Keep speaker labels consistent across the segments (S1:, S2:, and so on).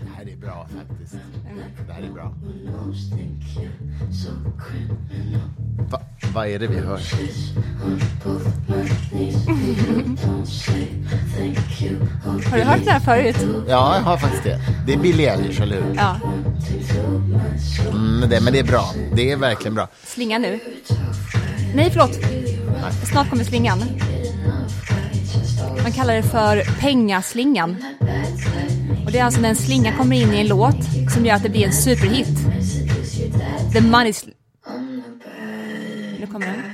S1: Det här är bra faktiskt. Det här är bra. Va, vad är det vi hör?
S2: Har du hört det här förut?
S1: Ja, jag har faktiskt det. Det är Billie Eilish, eller hur?
S2: Ja.
S1: Mm, det, men det är bra. Det är verkligen bra.
S2: Slingan nu. Nej, förlåt. Snart kommer slingan. Man kallar det för pengaslingan. Och det är alltså när en slinga kommer in i en låt som gör att det blir en superhit. The money... Sl- nu kommer den.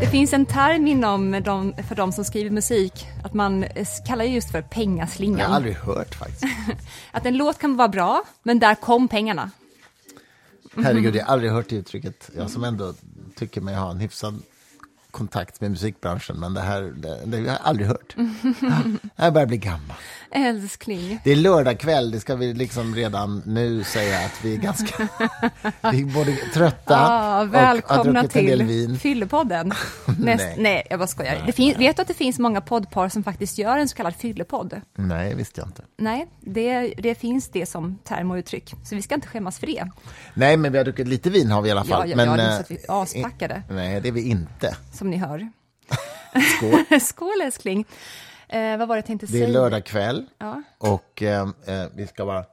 S2: Det finns en term inom de, för de som skriver musik, att man eh, kallar det just för
S1: Jag har
S2: pengaslingan.
S1: aldrig hört faktiskt.
S2: Att en låt kan vara bra, men där kom pengarna.
S1: Herregud, jag har aldrig hört det uttrycket. Jag som ändå tycker mig ha en hyfsad kontakt med musikbranschen, men det här det, det har jag aldrig hört. Jag börjar bli gammal.
S2: Älskling.
S1: Det är lördag kväll, det ska vi liksom redan nu säga att vi är ganska... vi är både trötta och har
S2: välkomna
S1: del
S2: till. Fyllepodden. Näst,
S1: Nej.
S2: nej. jag bara skojar. Det fin, vet du att det finns många poddpar som faktiskt gör en så kallad fyllepodd?
S1: Nej, visste jag inte.
S2: Nej, det, det finns det som term och uttryck. Så vi ska inte skämmas för det.
S1: Nej, men vi har druckit lite vin har vi i alla fall.
S2: Ja, ja,
S1: men,
S2: ja, det är
S1: eh,
S2: så att vi är aspackade.
S1: Nej, det är vi inte.
S2: Som ni hör.
S1: Skål.
S2: Skål älskling. Eh, vad var det jag tänkte
S1: Det
S2: säga?
S1: är lördag kväll
S2: Ja.
S1: och eh, eh, vi ska bara...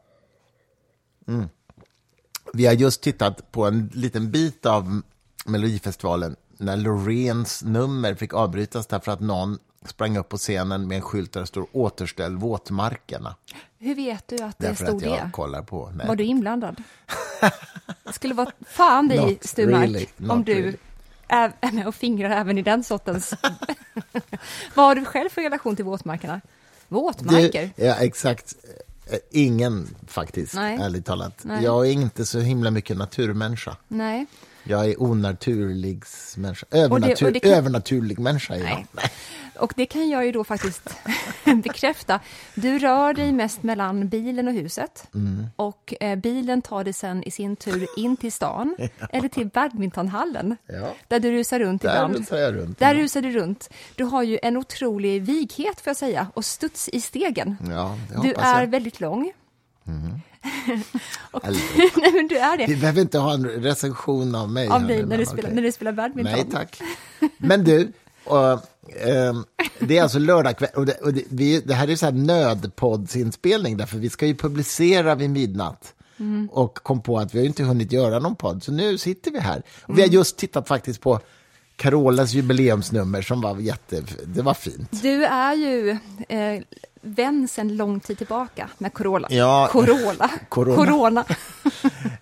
S1: Mm. Vi har just tittat på en liten bit av Melodifestivalen när Loreens nummer fick avbrytas därför att någon sprang upp på scenen med en skylt där det står återställ våtmarkerna.
S2: Hur vet du att det
S1: Därför
S2: stod
S1: att jag
S2: det?
S1: kollar på nätet.
S2: Var du inblandad? Det skulle vara fan dig,
S1: Not
S2: Sturmark,
S1: really,
S2: om du
S1: really.
S2: Är med och fingrar även i den sortens... Vad har du själv för relation till våtmarkerna? Våtmarker?
S1: Du, ja, exakt. Ingen, faktiskt,
S2: Nej.
S1: ärligt talat.
S2: Nej.
S1: Jag är inte så himla mycket naturmänniska.
S2: Nej.
S1: Jag är onaturlig människa. Övernatur,
S2: och det kan-
S1: Övernaturlig människa är jag.
S2: Nej. Och det kan jag ju då faktiskt bekräfta. Du rör dig mest mellan bilen och huset.
S1: Mm.
S2: Och eh, bilen tar dig sen i sin tur in till stan eller till badmintonhallen.
S1: Ja.
S2: Där du rusar runt
S1: Där
S2: ibland.
S1: rusar jag runt.
S2: Där rusar du runt. Du har ju en otrolig vighet, får jag säga, och studs i stegen.
S1: Ja,
S2: Du är
S1: jag.
S2: väldigt lång. och, nej, men du är
S1: Vi
S2: det.
S1: behöver inte ha en recension av mig.
S2: Av dig när du, spelar, när du spelar badminton.
S1: Nej, tack. Men du, och, ehm, det är alltså lördag kväll, och, det, och det, vi, det här är så här nödpoddsinspelning, därför vi ska ju publicera vid midnatt.
S2: Mm.
S1: Och kom på att vi har inte hunnit göra någon podd, så nu sitter vi här. Och
S2: Mm.
S1: vi har just tittat faktiskt på Carolas jubileumsnummer som var jätte, det var fint.
S2: Du är ju eh, vän sedan lång tid tillbaka med Corolla.
S1: Ja.
S2: Corolla.
S1: Corona.
S2: Corona.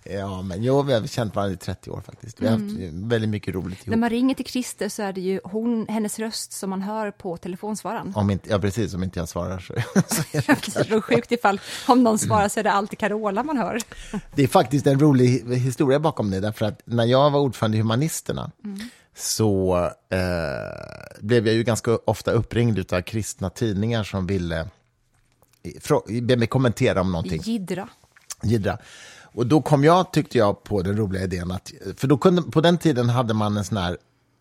S1: Ja, men jo, vi har känt varandra i 30 år faktiskt. Vi har haft väldigt mycket roligt ihop.
S2: När man ringer till Christer så är det ju hon, hennes röst som man hör på telefonsvararen.
S1: Om inte, ja, precis, om inte jag svarar så, så är det
S2: Det är så sjukt ifall om någon svarar så är det alltid Carola man hör.
S1: Det är faktiskt en rolig hi- historia bakom det, därför att när jag var ordförande i Humanisterna så eh, blev jag ju ganska ofta uppringd av kristna tidningar som ville frå- be mig kommentera om någonting.
S2: Jiddra.
S1: Jiddra. Och då kom jag, tyckte jag, på den roliga idén att, för då kunde, på den tiden hade man en sån här,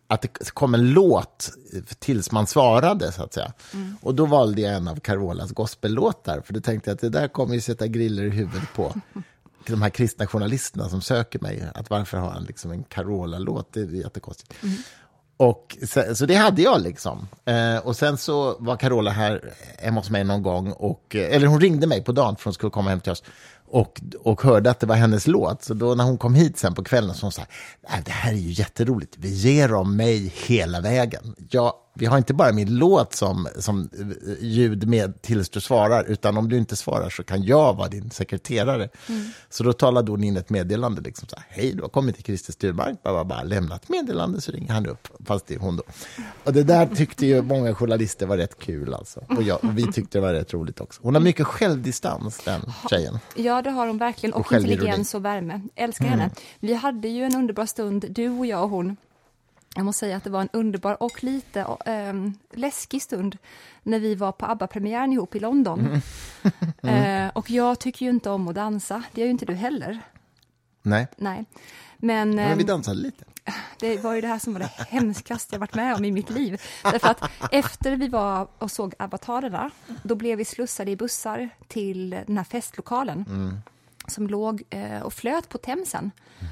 S1: att det kom en låt tills man svarade, så att säga. Och då valde jag en av Carolas gospellåtar, för då tänkte jag att det där kommer ju sätta griller i huvudet på de här kristna journalisterna som söker mig. Att varför har han liksom en Carola-låt? Det är jättekonstigt. Och så, så det hade jag liksom. Eh, och sen så var Carola här hemma hos mig någon gång, och, eh, eller hon ringde mig på dagen för hon skulle komma hem till oss. Och, och hörde att det var hennes låt. Så då när hon kom hit sen på kvällen så hon sa "Nej, det här är ju jätteroligt, vi ger dem mig hela vägen. Jag, vi har inte bara min låt som, som ljud med tills du svarar, utan om du inte svarar så kan jag vara din sekreterare. Så då talade hon in ett meddelande, liksom så här, hej, du har kommit till Christer Sturmark, bara, bara lämnat meddelande, så ringer han upp, fast det är hon då. Och det där tyckte ju många journalister var rätt kul alltså. Och, jag, och vi tyckte det var rätt roligt också. Hon har mycket självdistans, den tjejen.
S2: Ja, det har hon verkligen. Och,
S1: Och
S2: intelligens och värme. Älskar henne. Vi hade ju en underbar stund, du och jag och hon. Jag måste säga att det var en underbar och lite ähm, läskig stund när vi var på ABBA-premiären ihop i London. Eh, och jag tycker ju inte om att dansa, det gör ju inte du heller.
S1: Nej,
S2: Nej. Men,
S1: men vi
S2: ehm,
S1: dansade lite.
S2: det var ju det här som var det hemskaste jag varit med om i mitt liv. Därför att efter vi var och såg avatarerna, då blev vi slussade i bussar till den här festlokalen.
S1: Mm.
S2: Som låg eh, och flöt på Themsen.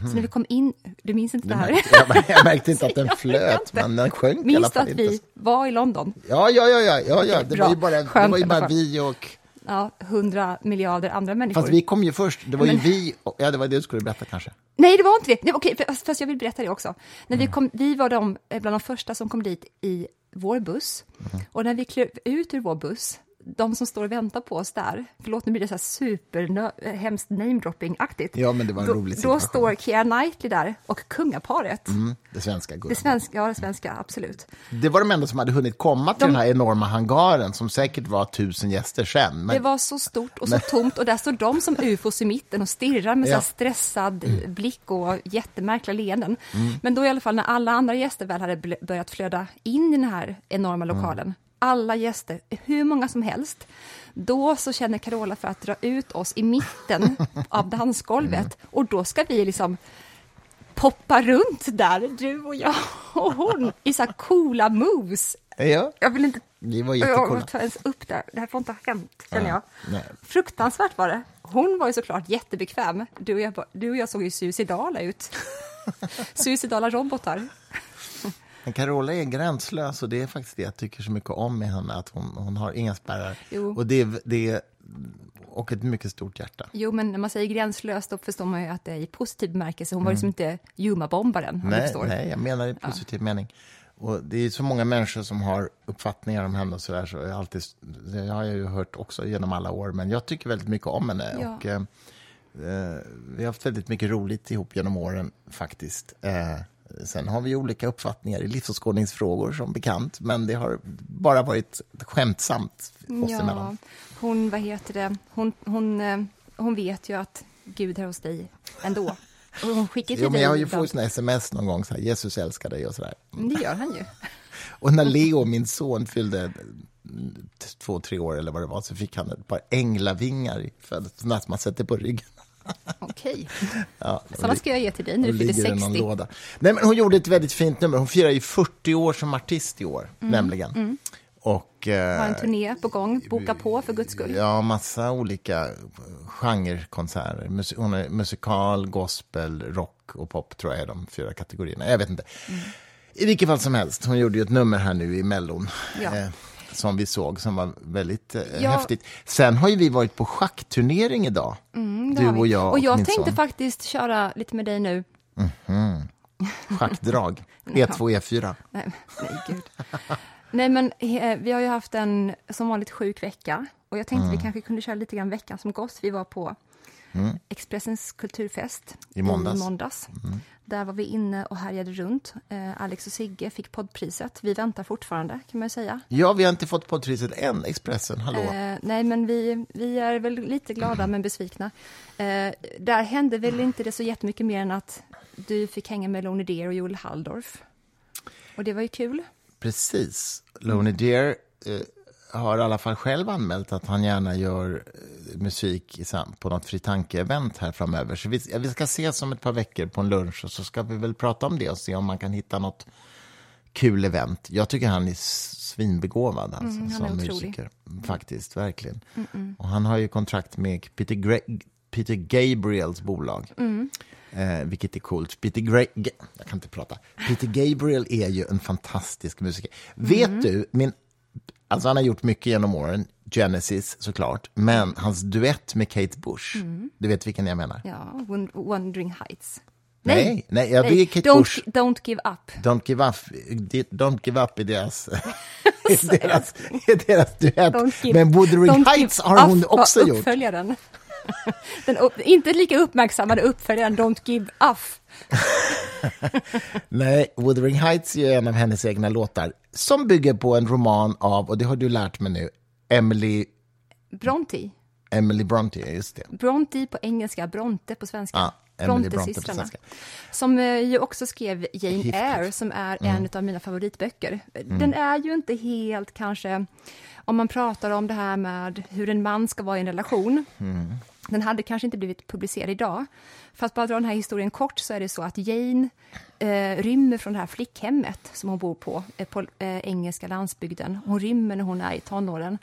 S2: Så när vi kom in, du minns inte det här?
S1: Jag, märkte- jag märkte inte att den flöt, men den sjönk i alla
S2: Minns du
S1: fall
S2: att
S1: inte.
S2: vi var i London?
S1: Ja, ja, ja, ja, ja, ja. det
S2: Bra.
S1: var ju bara, det
S2: Skönt
S1: var ju bara
S2: fall.
S1: vi och...
S2: Ja, hundra miljarder andra människor.
S1: Fast vi kom ju först, det var ju
S2: Men-
S1: vi, och, ja det var det du skulle berätta kanske.
S2: Nej, det var inte det. Nej, okej, fast- fast jag vill berätta det också. När
S1: Mm.
S2: vi, kom, vi var de, eh, bland de första som kom dit i vår buss.
S1: Mm.
S2: Och när vi klev ut ur vår buss, de som står och väntar på oss där, förlåt nu blir det så här super hemskt namedropping-aktigt.
S1: Ja, men det var en
S2: då,
S1: rolig
S2: Då
S1: situation.
S2: står Keira Knightley där och kungaparet.
S1: Mm, det svenska
S2: Det
S1: guldet.
S2: svenska, ja det svenska, absolut.
S1: Det var de enda som hade hunnit komma till
S2: De-
S1: den här enorma hangaren som säkert var tusen gäster sen. Men
S2: Det var så stort och så tomt och där står de som ufos i mitten och stirrar med så
S1: Ja.
S2: här stressad blick och jättemärkliga leenden.
S1: Mm.
S2: Men då i alla fall när alla andra gäster väl hade börjat flöda in i den här enorma
S1: Mm.
S2: lokalen, alla gäster, hur många som helst, då så känner Carola för att dra ut oss i mitten av dansgolvet
S1: Mm.
S2: och då ska vi liksom poppa runt där, du och jag och hon, i så här coola moves.
S1: ja,
S2: Jag vill inte
S1: vi var
S2: jag
S1: jättecoola.
S2: tar ens upp där. Det här får inte ha hänt, känner jag.
S1: Nej.
S2: Fruktansvärt var det. Hon var ju såklart jättebekväm. Du och jag, du och jag såg ju suicidala ut. suicidala robotar.
S1: Men Carola är gränslös och det är faktiskt det jag tycker så mycket om med henne, att hon, hon har inga spärrar.
S2: Jo.
S1: Och, det, det, och ett mycket stort hjärta.
S2: Jo, men när man säger gränslöst, då förstår man ju att det är i positiv bemärkelse. Hon var liksom inte Juma-bombaren, om du
S1: Nej, nej, jag menar i positiv mening. Och det är så många människor som har uppfattningar om henne och så där, så jag, alltid, det har jag ju hört också genom alla år, men jag tycker väldigt mycket om henne.
S2: Ja.
S1: Och, eh, eh, vi har haft väldigt mycket roligt ihop genom åren faktiskt. Eh, sen har vi olika uppfattningar i livsåskådningsfrågor som bekant, men det har bara varit skämtsamt oss
S2: Ja,
S1: emellan.
S2: hon, vad heter det, hon, hon, eh, hon vet ju att Gud är hos dig ändå. Och hon skickar till
S1: Jo, men jag har ju fått såna sms någon gång, så här, Jesus älskar dig och sådär.
S2: Det gör han ju.
S1: Och när Leo, min son, fyllde två, tre år eller vad det var, så fick han ett par änglavingar i födelsedagsnatt som man sätter på ryggen.
S2: Okej.
S1: Ja,
S2: Sådana ska jag ge till dig när
S1: och
S2: du fyller
S1: ligger i någon
S2: 60.
S1: låda. Nej, men hon gjorde ett väldigt fint nummer. Hon firar ju 40 år som artist i år, nämligen. Och,
S2: Har
S1: eh,
S2: en turné på gång. Boka på för guds skull.
S1: Ja, massa olika genrekonserter. Mus- Hon är musikal, gospel, rock och pop, tror jag är de fyra kategorierna. Jag vet inte. I vilket fall som helst, hon gjorde ju ett nummer här nu i Mellon.
S2: Ja.
S1: Eh, som vi såg, som var väldigt eh,
S2: Ja.
S1: häftigt. Sen har ju vi varit på schackturnering idag.
S2: Mm,
S1: du och jag och,
S2: Och jag tänkte
S1: son.
S2: faktiskt köra lite med dig nu.
S1: Schackdrag. E2, E4.
S2: Nej, nej gud. Nej, men eh, vi har ju haft en som vanligt sjuk vecka. Och jag tänkte
S1: Mm.
S2: vi kanske kunde köra lite grann veckan som gått. Vi var på Expressens kulturfest
S1: I måndags. Mm.
S2: I måndags. Där var vi inne och härjade runt. Eh, Alex och Sigge fick poddpriset. Vi väntar fortfarande, kan man säga.
S1: Ja, vi har inte fått poddpriset än, Expressen. Hallå.
S2: Eh, nej, men vi, vi är väl lite glada men besvikna. Eh, där hände väl inte det så jättemycket mer än att du fick hänga med Lone Deer och Joel Halldorf. Och det var ju kul.
S1: Precis. Lonely Deer eh, har i alla fall själv anmält att han gärna gör eh, musik på något fritanke-event här framöver. Så vi, vi ska ses om ett par veckor på en lunch och så ska vi väl prata om det och se om man kan hitta något kul event. Jag tycker han är svinbegåvad alltså,
S2: Mm,
S1: som musiker. Faktiskt, verkligen. Och han har ju kontrakt med Peter, Gra- Peter Gabriels bolag.
S2: Mm.
S1: Eh, vilket är coolt. Peter Gra- jag kan inte prata. Peter Gabriel är ju en fantastisk musiker. Vet
S2: Mm.
S1: du, min, alltså han har gjort mycket genom åren, Genesis såklart, men hans duett med Kate Bush, du vet vilken jag menar?
S2: Ja, Wandering Heights.
S1: Nej, nej, ja, det är Kate
S2: don't,
S1: Bush.
S2: don't give up.
S1: Don't give up, don't give up i deras, i deras, i deras duett.
S2: Give,
S1: Men Wuthering Heights har hon också gjort.
S2: uppföljaren. Den upp, inte lika uppmärksammade uppföljaren Don't give up.
S1: Nej, Wuthering Heights är en av hennes egna låtar som bygger på en roman av, och det har du lärt mig nu, Emily,
S2: Bronte.
S1: Emily Bronte, just det.
S2: Bronte på engelska, Bronte på svenska.
S1: På
S2: Brontesystrarna. Som eh, ju också skrev Jane
S1: Heathcliff.
S2: Eyre, som är
S1: Mm.
S2: en av mina favoritböcker. Den är ju inte helt kanske, om man pratar om det här med hur en man ska vara i en relation,
S1: Mm.
S2: Den hade kanske inte blivit publicerad idag. För att bara dra den här historien kort så är det så att Jane eh, rymmer från det här flickhemmet som hon bor på, eh, på eh, engelska landsbygden. Hon rymmer när hon är i tonåren.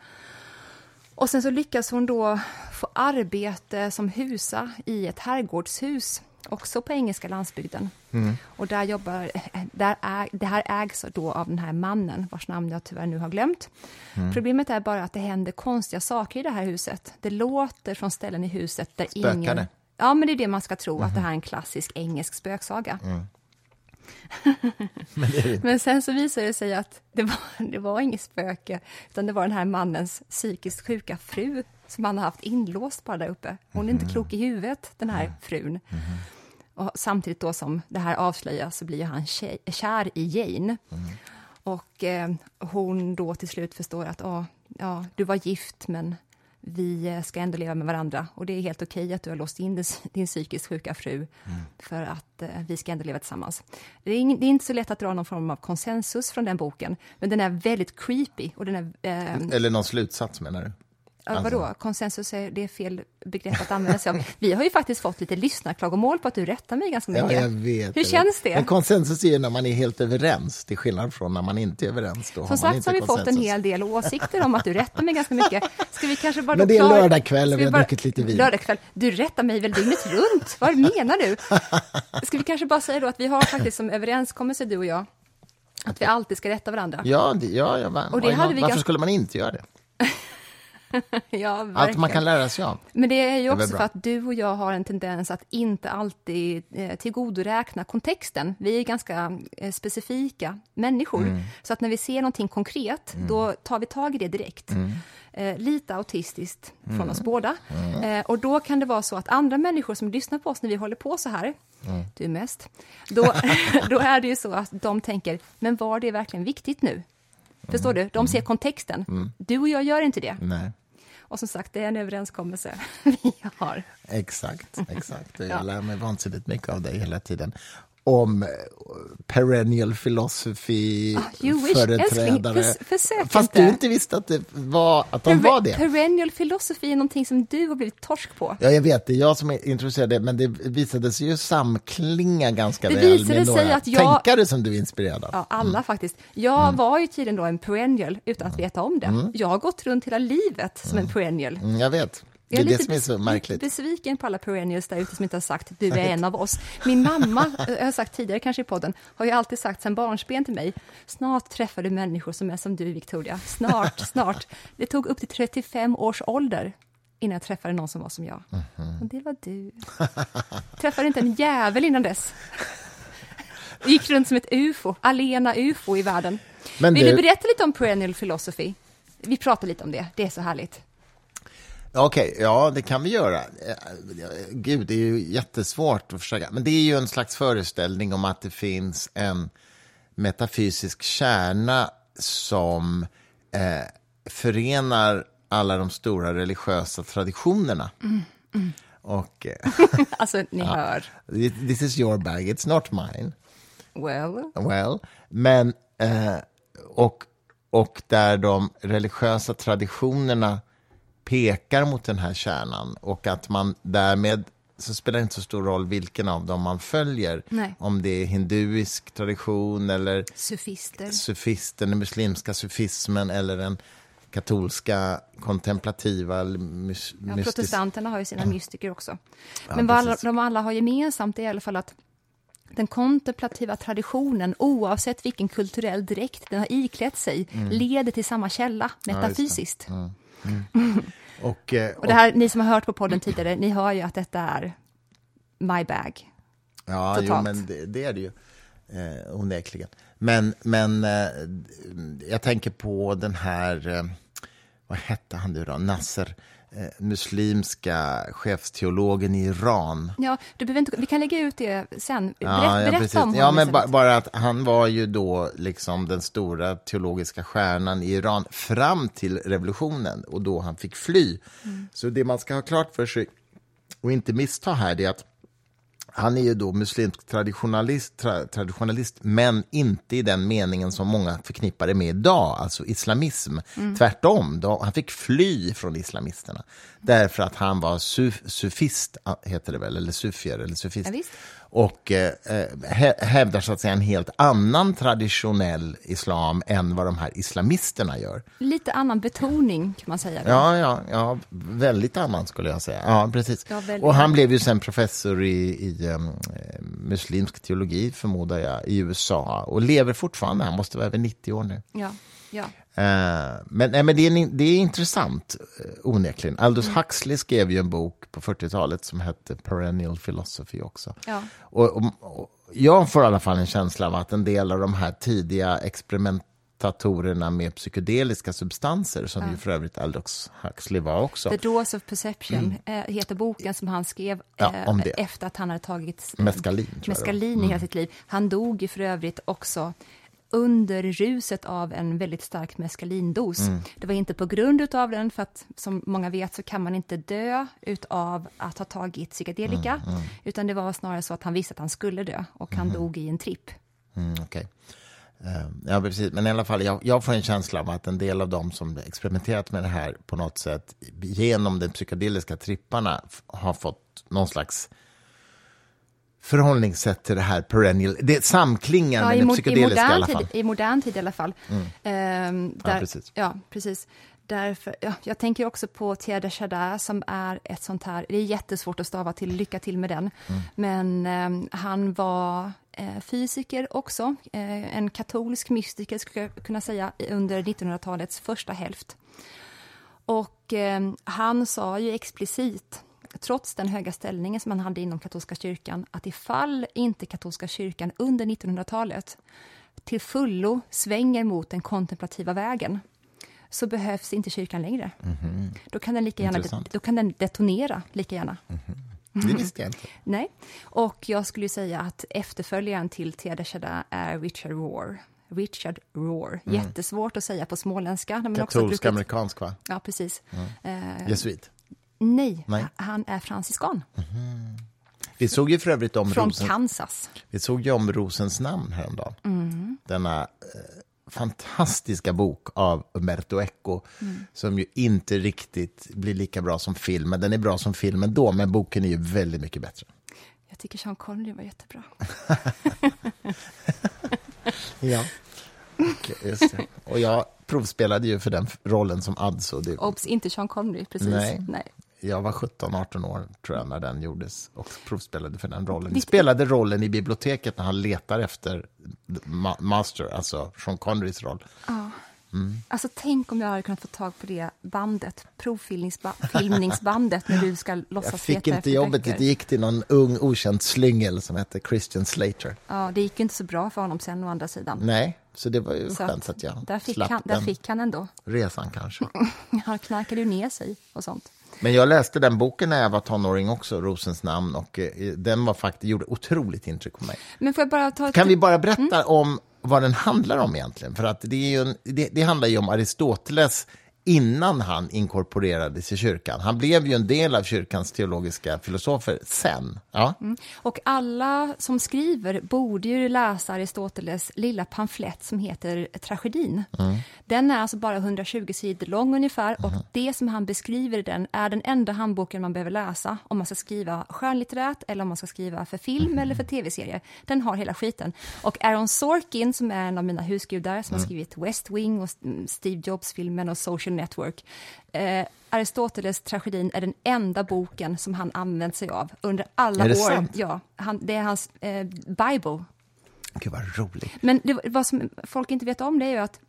S2: Och sen så lyckas hon då få arbete som husa i ett herrgårdshus, också på engelska landsbygden. Mm. Och där jobbar, där är, det här ägs då av den här mannen, vars namn jag tyvärr nu har glömt. Mm. Problemet är bara att det händer konstiga saker i det här huset. Det låter från ställen i huset där
S1: Spökade.
S2: ingen... Ja, men det är det man ska tro, mm. att det här är en klassisk engelsk spöksaga. Mm. Men, Men, sen så visade det sig att det var, det var inget spöke, utan det var den här mannens psykiskt sjuka fru som han har haft inlåst bara där uppe. Hon är mm. inte klok i huvudet, den här frun. Mm. Och samtidigt då som det här avslöjas så blir han kär i Jane. Mm. Och eh, hon då till slut förstår att oh, ja, du var gift, men vi eh, ska ändå leva med varandra och det är helt okej att du har låst in din, din psykiskt sjuka fru mm. för att eh, vi ska ändå leva tillsammans. Det är, det är, inte så lätt att dra någon form av konsensus från den boken, men den är väldigt creepy. Och den är,
S1: eh, Eller någon slutsats menar du?
S2: Alltså. Vadå? Konsensus är, det är fel begrepp att använda sig av. Vi har ju faktiskt fått lite lyssnarklagomål på att du rättar mig ganska mycket.
S1: Ja, jag vet.
S2: Hur känns det?
S1: Men konsensus är ju när man är helt överens, till skillnad från när man inte är överens. Då
S2: Som sagt så har vi fått en hel del åsikter om att du rättar mig ganska mycket. Ska vi kanske bara
S1: Men det är lördagkväll och vi har bara... druckit lite vin.
S2: Lördagkväll. Du rättar mig väl dygnet runt? Vad menar du? Ska vi kanske bara säga då att vi har faktiskt som överenskommelse, du och jag, att vi alltid ska rätta varandra?
S1: Ja, det, ja, ja och det hade vi Varför ganska... skulle man inte göra det?
S2: ja,
S1: Allt man kan lära sig av.
S2: Men det är ju också är för att du och jag har en tendens att inte alltid eh, tillgodoräkna kontexten. Vi är ganska eh, specifika människor, mm. så att när vi ser någonting konkret, mm. då tar vi tag i det direkt. Mm. Eh, lite autistiskt från mm. oss båda. Mm. Eh, och då kan det vara så att andra människor som lyssnar på oss när vi håller på så här, mm. du mest, då, då är det ju så att de tänker, men var det verkligen viktigt nu? Förstår du? De ser kontexten. Mm. Du och jag gör inte det.
S1: Nej.
S2: Och som sagt, det är en överenskommelse vi har.
S1: Exakt, exakt. Jag ja. lär mig vansinnigt mycket av dig hela tiden om eh, perennial philosophy
S2: oh, företrädare. Älskling,
S1: Fast inte. du inte visste att, det var, att de
S2: per
S1: var det.
S2: Perennial philosophy är någonting som du har blivit torsk på.
S1: Ja, jag vet. Det är jag som är intresserad, men det visade sig ju samklinga ganska
S2: det
S1: väl med några
S2: att jag...
S1: tänkare som du är inspirerad av.
S2: Ja, alla mm. faktiskt. Jag mm. var ju tydligen då en perennial utan att veta om det. Mm. Jag har gått runt hela livet som en mm. perennial.
S1: Mm, jag vet. Det är, jag är det som är så märkligt.
S2: besviken på alla perennials där ute som inte har sagt du är en av oss. Min mamma, jag har sagt tidigare kanske i podden, har ju alltid sagt sen barnsben till mig, snart träffar du människor som är som du Victoria, snart, snart. Det tog upp till 35 års ålder innan jag träffade någon som var som jag. Mm -hmm. Och det var du. Träffade inte en jävel innan dess. Gick runt som ett ufo, alena ufo i världen. Men Vill du... du berätta lite om perennial philosophy? Vi pratar lite om det, det är så härligt.
S1: Okej, okay, ja det kan vi göra. Gud, det är ju jättesvårt att försöka. Men det är ju en slags föreställning om att det finns en metafysisk kärna som eh, förenar alla de stora religiösa traditionerna. Mm, mm. Och,
S2: alltså, ni ja, hör.
S1: This is your bag, it's not mine.
S2: Well.
S1: Well, men... Eh, och, och där de religiösa traditionerna pekar mot den här kärnan och att man därmed så spelar det inte så stor roll vilken av dem man följer.
S2: Nej.
S1: Om det är hinduisk tradition eller
S2: sufister.
S1: sufisten, den muslimska sufismen eller den katolska kontemplativa mys
S2: ja, Protestanterna har ju sina mystiker också. Men ja, vad alla, de alla har gemensamt är i alla fall att den kontemplativa traditionen, oavsett vilken kulturell dräkt den har iklätt sig, mm. leder till samma källa, metafysiskt. Ja,
S1: Mm. Och,
S2: eh, och, och det här, ni som har hört på podden tidigare, ni hör ju att detta är my bag.
S1: Ja, jo, men det, det, är det ju eh, onekligen. Men, men eh, jag tänker på den här, eh, vad hette han nu då, Nasser, muslimska chefsteologen i Iran.
S2: Ja, du behöver inte, vi kan lägga ut det sen. Berätt, ja, ja, berätta om
S1: honom. Ja, men ba, bara att han var ju då liksom den stora teologiska stjärnan i Iran fram till revolutionen och då han fick fly. Mm. Så det man ska ha klart för sig och inte missta här är att Han är ju då muslimsk traditionalist, tra, traditionalist, men inte i den meningen som många förknippar det med idag, alltså islamism. Mm. Tvärtom, då, han fick fly från islamisterna därför att han var suf, sufist, heter det väl, eller sufier, eller sufist.
S2: Ja,
S1: och eh, hävdar så att säga en helt annan traditionell islam än vad de här islamisterna gör.
S2: Lite annan betoning kan man säga. Då.
S1: Ja, ja, ja, väldigt annan skulle jag säga. Ja, precis. Ja, och han blev ju sen professor i, i um, muslimsk teologi, förmodar jag, i USA och lever fortfarande. Han måste vara över 90 år nu.
S2: Ja, ja.
S1: Uh, men, nej, men det, är, det är intressant, uh, onekligen. Aldous mm. Huxley skrev ju en bok på 40-talet som hette Perennial Philosophy också.
S2: Ja.
S1: Och, och, och, jag får i alla fall en känsla av att en del av de här tidiga experimentatorerna med psykedeliska substanser, som ja. ju för övrigt Aldous Huxley var också.
S2: The Doors of Perception mm. äh, heter boken som han skrev ja, efter att han hade tagit
S1: meskalin,
S2: meskalin i hela mm. sitt liv. Han dog ju för övrigt också under ruset av en väldigt stark meskalindos. Mm. Det var inte på grund av den, för att som många vet så kan man inte dö av att ha tagit psykedelika, mm, mm. utan det var snarare så att han visste att han skulle dö och han mm. dog i en tripp.
S1: Mm, okay. Uh, eh, ja, precis. Men i alla fall, jag, jag, får en känsla av att en del av dem som experimenterat med det här på något sätt genom de psykedeliska tripparna har fått någon slags förhållningssätt till det här perennial, det samklingar ja, med det psykedeliska i, i, alla fall.
S2: I modern tid i alla fall. Mm. Ehm, där, ja, precis. Ja, precis. Därför, ja, jag tänker också på Tia Chardin som är ett sånt här, det är jättesvårt att stava till, lycka till med den, mm. men eh, han var eh, fysiker också, eh, en katolsk mystiker skulle jag kunna säga, under 1900-talets första hälft. Och ehm, han sa ju explicit trots den höga ställningen som han hade inom katolska kyrkan, att ifall inte katolska kyrkan under 1900-talet till fullo svänger mot den kontemplativa vägen, så behövs inte kyrkan längre. Mm -hmm. Då kan den lika gärna då kan den detonera lika gärna. Mm
S1: -hmm. Det visste jag inte.
S2: Nej, och jag skulle säga att efterföljaren till Tia Chada är Richard Rohr. Richard Rohr. Mm. Jättesvårt att säga på småländska.
S1: Katolsk-amerikansk, va?
S2: Ja, precis.
S1: Mm. Eh, Jesuit.
S2: Nej, Nej, han är franciskan.
S1: Mm. Vi såg ju för övrigt om
S2: Från Rosen, Kansas.
S1: Vi såg ju om Rosens namn häromdagen. Mm. Denna eh, fantastiska bok av Umberto Eco mm. som ju inte riktigt blir lika bra som film. Men den är bra som film ändå, men boken är ju väldigt mycket bättre.
S2: Jag tycker Sean Connery var jättebra.
S1: ja, okay. Och jag provspelade ju för den rollen som Adso. Det...
S2: Obs, inte Sean Connery, precis.
S1: Nej.
S2: Nej
S1: jag var 17-18 år tror jag när den gjordes och provspelade för den rollen. Vi spelade rollen i biblioteket när han letar efter ma Master, alltså Sean Connerys roll.
S2: Ja. Mm. Alltså tänk om jag hade kunnat få tag på det bandet, provfilmningsbandet, när du ska låtsas
S1: Jag fick inte jobbet, det gick till någon ung okänd slyngel som hette Christian Slater.
S2: Ja, det gick inte så bra för honom sen å andra sidan.
S1: Nej, så det var ju så skönt att jag
S2: där fick
S1: slapp
S2: han, Där fick han ändå.
S1: Resan kanske.
S2: han knarkade ju ner sig och sånt.
S1: Men jag läste den boken när jag var tonåring också, Rosens namn, och eh, den var faktiskt, gjorde otroligt intryck på mig.
S2: Men får jag bara ta
S1: kan vi bara berätta mm. om vad den handlar om egentligen? För att det, är en, det, det handlar ju om Aristoteles innan han inkorporerades i kyrkan. Han blev ju en del av kyrkans teologiska filosofer sen. Ja. Mm.
S2: Och alla som skriver borde ju läsa Aristoteles lilla pamflett som heter Tragedin. Mm. Den är alltså bara 120 sidor lång ungefär och mm. det som han beskriver i den är den enda handboken man behöver läsa om man ska skriva skönlitterärt eller om man ska skriva för film mm. eller för tv-serier. Den har hela skiten. Och Aaron Sorkin som är en av mina husgudar som har mm. skrivit West Wing och Steve Jobs-filmen och Social Network. Eh, Aristoteles tragedin är den enda boken som han använt sig av under alla
S1: är det
S2: år.
S1: Sant?
S2: Ja, han, det är hans eh, Bible.
S1: Gud vad roligt.
S2: Men det, vad som folk inte vet om det är ju att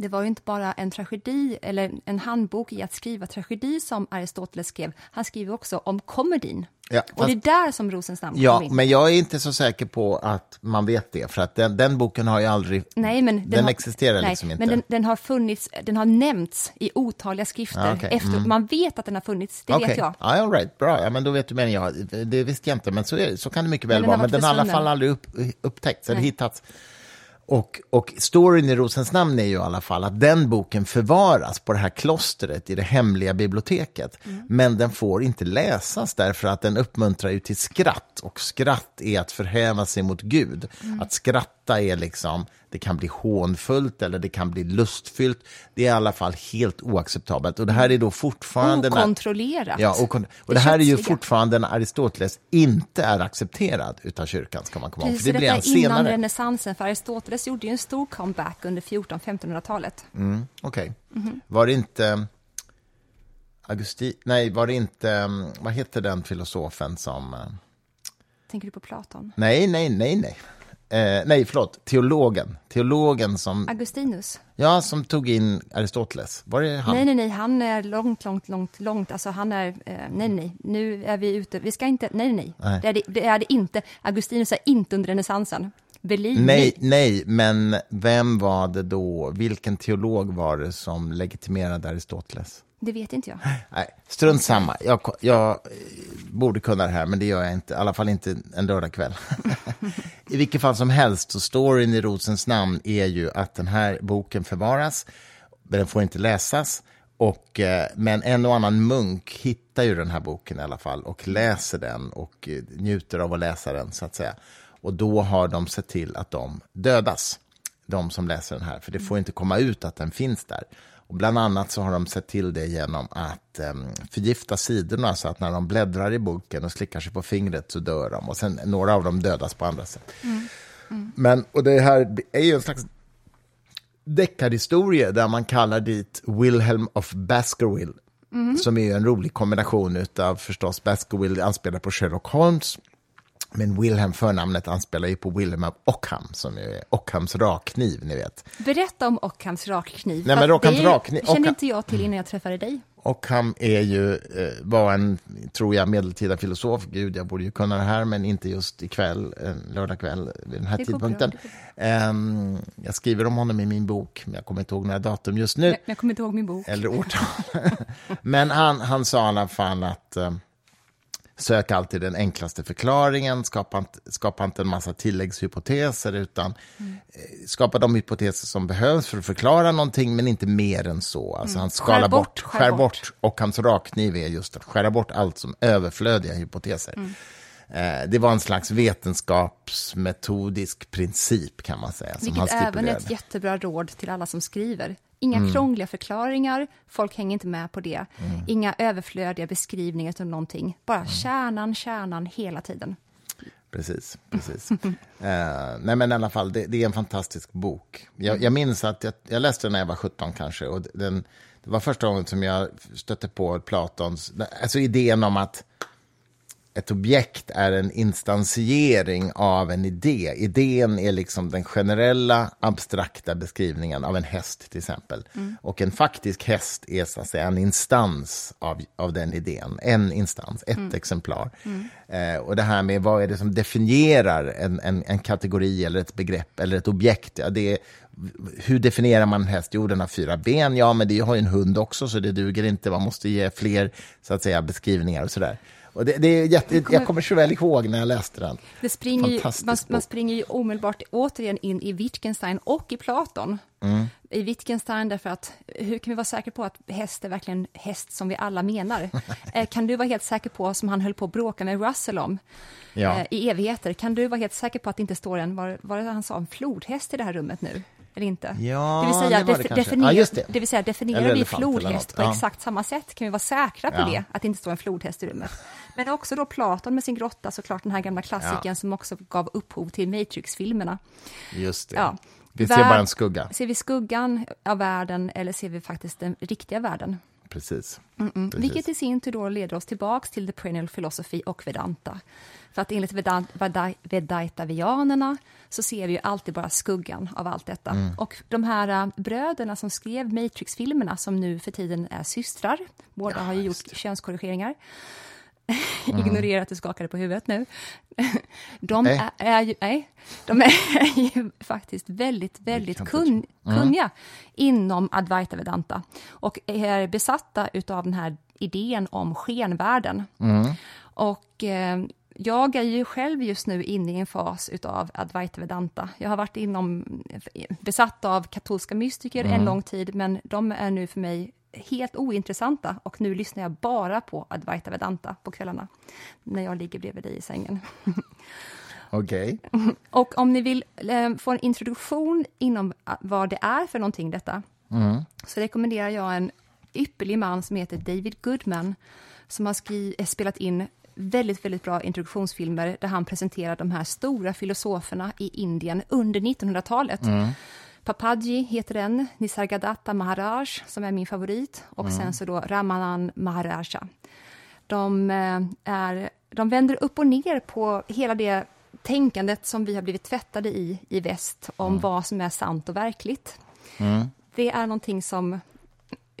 S2: det var ju inte bara en tragedi eller en handbok i att skriva tragedi som Aristoteles skrev. Han skriver också om komedin. Ja, och det är där som Rosens namn
S1: Ja, in. men jag är inte så säker på att man vet det, för att den, den boken har ju aldrig...
S2: Nej, men den,
S1: den
S2: har,
S1: existerar nej, liksom inte.
S2: Men den, den, har funnits, den har nämnts i otaliga skrifter. Okay. Efter, mm. Man vet att den har funnits, det okay. vet jag.
S1: Ja, all right, bra. Ja, men då vet du mer än jag. Det visste jag inte, men så, är, så kan det mycket väl men vara. Men den har i alla fall aldrig upp, upptäckts eller hittats. Och, och storyn i Rosens namn är ju i alla fall att den boken förvaras på det här klostret i det hemliga biblioteket. Mm. Men den får inte läsas därför att den uppmuntrar ju till skratt. Och skratt är att förhäva sig mot Gud. Mm. Att skratta är liksom, det kan bli hånfullt eller det kan bli lustfyllt. Det är i alla fall helt oacceptabelt. Och det här är då fortfarande...
S2: Okontrollerat.
S1: Ja, och, och det, det här är ju fortfarande när Aristoteles inte är accepterad utav kyrkan, ska man komma ihåg.
S2: För det blir han senare. innan renässansen, för Aristoteles gjorde ju en stor comeback under 1400-1500-talet.
S1: Mm, Okej. Okay. Mm -hmm. Var det inte... Augusti... Nej, var det inte... Mm, vad heter den filosofen som... Eh,
S2: Tänker du på Platon?
S1: Nej, nej, nej, nej. Eh, nej, förlåt, teologen. Teologen som...
S2: Augustinus?
S1: Ja, som tog in Aristoteles. Var det han?
S2: Nej, nej, nej, han är långt, långt, långt, långt. Alltså han är... Eh, nej, nej, nu är vi ute. Vi ska inte... Nej, nej, nej. Det, är det, det är det inte. Augustinus är inte under renässansen.
S1: Berlin. Nej, nej, men vem var det då? Vilken teolog var det som legitimerade Aristoteles?
S2: Det vet inte jag.
S1: Nej, strunt samma. Jag, jag borde kunna det här, men det gör jag inte. I alla fall inte en lördagkväll. I vilket fall som helst, så storyn i Rosens namn är ju att den här boken förvaras, men den får inte läsas. Och, eh, men en och annan munk hittar ju den här boken i alla fall och läser den och eh, njuter av att läsa den, så att säga. Och då har de sett till att de dödas, de som läser den här, för det får inte komma ut att den finns där. Och bland annat så har de sett till det genom att um, förgifta sidorna så att när de bläddrar i boken och slickar sig på fingret så dör de. Och sen några av dem dödas på andra sätt. Mm. Mm. Men, och det här är ju en slags deckarhistoria där man kallar dit Wilhelm of Baskerville. Mm. Som är en rolig kombination av förstås Baskerville anspelar på Sherlock Holmes men Wilhelm, förnamnet, anspelar ju på Wilhelm av Ockham, som är Ockhams rakkniv, ni vet.
S2: Berätta om Ockhams rakkniv.
S1: Nej, men Ockhams rakkniv.
S2: kände inte jag till innan jag träffade dig.
S1: Ockham är ju, eh, var en, tror jag, medeltida filosof. Gud, jag borde ju kunna det här, men inte just ikväll, en lördagkväll vid den här det tidpunkten. Um, jag skriver om honom i min bok, men jag kommer inte ihåg några datum just nu.
S2: Jag kommer inte ihåg min bok.
S1: Eller årtal. men han, han sa i alla fall att um, Sök alltid den enklaste förklaringen, skapa inte, skapa inte en massa tilläggshypoteser, utan mm. skapa de hypoteser som behövs för att förklara någonting, men inte mer än så. Alltså mm. han skalar skär bort, bort, skär bort. bort, och hans rakkniv är just att skära bort allt som överflödiga hypoteser. Mm. Eh, det var en slags vetenskapsmetodisk princip, kan man säga.
S2: Vilket även är ett jättebra råd till alla som skriver. Inga mm. krångliga förklaringar, folk hänger inte med på det. Mm. Inga överflödiga beskrivningar av någonting. Bara mm. kärnan, kärnan hela tiden.
S1: Precis, precis. uh, nej men i alla fall, det, det är en fantastisk bok. Jag, jag minns att jag, jag, läste den när jag var 17 kanske. Och den, det var första gången som jag stötte på Platons, alltså idén om att ett objekt är en instansiering av en idé. Idén är liksom den generella, abstrakta beskrivningen av en häst, till exempel. Mm. Och en faktisk häst är så att säga en instans av, av den idén. En instans, ett mm. exemplar. Mm. Eh, och det här med vad är det som definierar en, en, en kategori eller ett begrepp eller ett objekt? Ja, det är, hur definierar man en häst? Jo, den har fyra ben. Ja, men det har ju en hund också, så det duger inte. Man måste ge fler så att säga, beskrivningar och sådär. Och det, det är jätte, kommer, jag kommer så väl ihåg när jag läste den.
S2: Det springer ju, man, man, springer ju omedelbart återigen in i Wittgenstein och i Platon. Mm. I Wittgenstein därför att hur kan vi vara säkra på att häst är verkligen häst som vi alla menar? eh, kan du vara helt säker på, som han höll på att bråka med Russell om ja. eh, i evigheter, kan du vara helt säker på att det inte står en, var det han sa, en flodhäst i det här rummet nu? Eller inte?
S1: Ja,
S2: det vill säga, det, det definier, ja, det. det. vill säga definierar vi flodhäst på ja. exakt samma sätt? Kan vi vara säkra på ja. det, att det inte står en flodhäst i rummet? Men också då Platon med sin grotta, såklart den här gamla klassikern som också gav upphov till Matrix-filmerna.
S1: Just det. Ja. Vi ser bara en skugga.
S2: Ser vi skuggan av världen eller ser vi faktiskt den riktiga världen?
S1: Precis.
S2: Mm -mm. Precis. Vilket i sin tur då leder oss tillbaka till the perennial philosophy och Vedanta. För att enligt Vedaitavianerna så ser vi ju alltid bara skuggan av allt detta. Mm. Och de här äh, bröderna som skrev Matrix-filmerna, som nu för tiden är systrar, båda ja, har ju gjort könskorrigeringar, Mm. Ignorera att du skakade på huvudet nu. De nej. Är, är, ju, nej, de är ju faktiskt väldigt, väldigt kun, mm. kunniga inom Advaita Vedanta och är besatta av den här idén om skenvärlden. Mm. Och eh, jag är ju själv just nu inne i en fas av Advaita Vedanta. Jag har varit inom, besatt av katolska mystiker en lång tid, men de är nu för mig helt ointressanta och nu lyssnar jag bara på Advaita Vedanta på kvällarna när jag ligger bredvid dig i sängen.
S1: Okej.
S2: Och om ni vill eh, få en introduktion inom vad det är för någonting detta, så rekommenderar jag en ypperlig man som heter David Goodman, som har skri- eh, spelat in väldigt, väldigt bra introduktionsfilmer där han presenterar de här stora filosoferna i Indien under 1900-talet. Papaji heter den, Nisargadatta Maharaj, som är min favorit, och sen så då Ramanan Maharaja. De, eh, är, de vänder upp och ner på hela det tänkandet som vi har blivit tvättade i, i väst, om vad som är sant och verkligt. Det är någonting som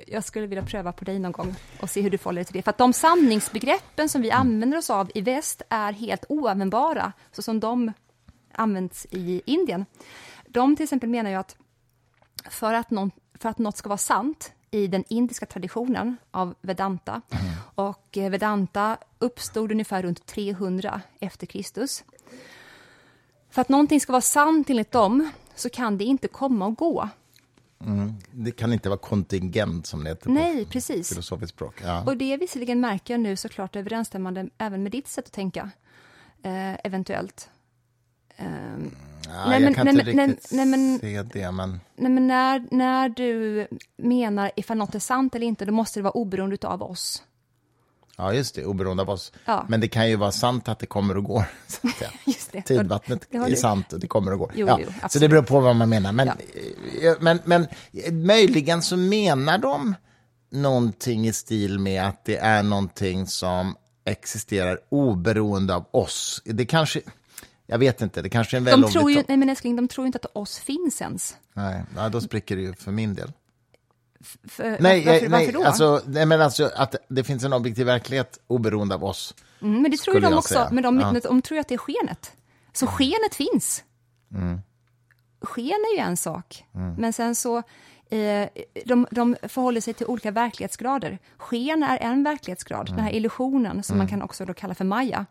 S2: jag skulle vilja pröva på dig någon gång och se hur du förhåller dig till det. För att de sanningsbegreppen som vi använder oss av i väst är helt oanvändbara, så som de används i Indien. De till exempel menar ju att för att, någon, för att något ska vara sant i den indiska traditionen av Vedanta, och eh, Vedanta uppstod ungefär runt 300 efter Kristus. För att någonting ska vara sant enligt dem, så kan det inte komma och gå.
S1: Det kan inte vara kontingent som det heter
S2: Nej,
S1: på
S2: precis.
S1: filosofiskt språk. Ja.
S2: Och det visserligen märker jag nu såklart överensstämmande även med ditt sätt att tänka, eh, eventuellt. Ehm,
S1: Ja,
S2: nej,
S1: jag
S2: men-
S1: kan
S2: nej,
S1: inte
S2: nej,
S1: riktigt
S2: nej, men-
S1: se det, men...
S2: nej, men när, när du menar ifall något är sant eller inte, då måste det vara oberoende av oss.
S1: Ja, just det, oberoende av oss.
S2: Ja.
S1: Men det kan ju vara sant att det kommer och går. Så att säga.
S2: Just det.
S1: Tidvattnet
S2: Det
S1: är sant och det kommer och går.
S2: Jo,
S1: ja.
S2: jo,
S1: så det beror på vad man menar. Men,
S2: Ja.
S1: eh, men, men eh, möjligen så menar de någonting i stil med att det är någonting som existerar oberoende av oss. Det kanske... Jag vet inte, det kanske är en
S2: De
S1: vällovlig...
S2: tror ju, nej men älskling, de tror ju inte att oss finns ens.
S1: Nej, ja, då spricker det ju för min del.
S2: För,
S1: Nej,
S2: varför,
S1: nej,
S2: varför då?
S1: Alltså, nej, men alltså att det finns en objektiv verklighet oberoende av oss.
S2: mm, men det tror ju de också,
S1: säga.
S2: men de,
S1: Ja. Mm.
S2: de tror ju att det är skenet. Så skenet finns. Sken är ju en sak,
S1: Mm.
S2: men sen så eh, de, de förhåller sig till olika verklighetsgrader. Sken är en verklighetsgrad, den
S1: Mm.
S2: här illusionen som man kan också då kalla för Maya.